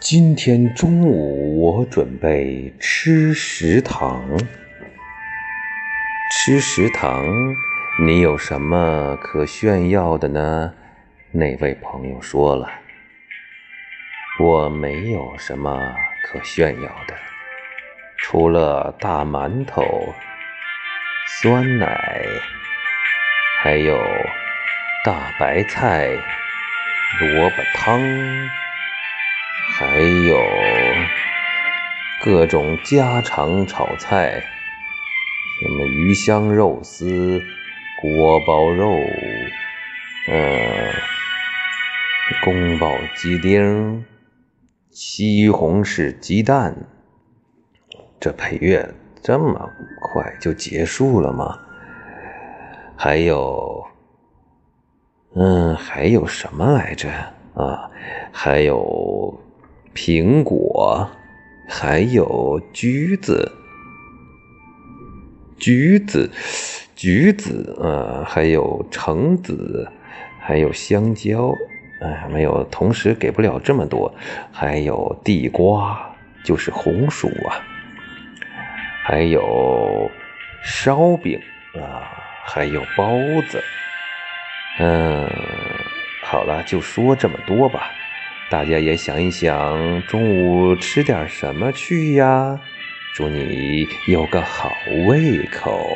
今天中午我准备吃食堂。吃食堂，你有什么可炫耀的呢？那位朋友说了，我没有什么可炫耀的，除了大馒头、酸奶，还有大白菜、萝卜汤。还有各种家常炒菜，什么鱼香肉丝、锅包肉，嗯，宫保鸡丁、西红柿鸡蛋。这配乐这么快就结束了吗？还有，嗯，还有什么来着啊？还有。苹果，还有橘子，橘子，橘子，呃，还有橙子，还有香蕉，哎，没有，同时给不了这么多。还有地瓜，就是红薯啊，还有烧饼啊，还有包子。嗯，好了，就说这么多吧。大家也想一想，中午吃点什么去呀？祝你有个好胃口。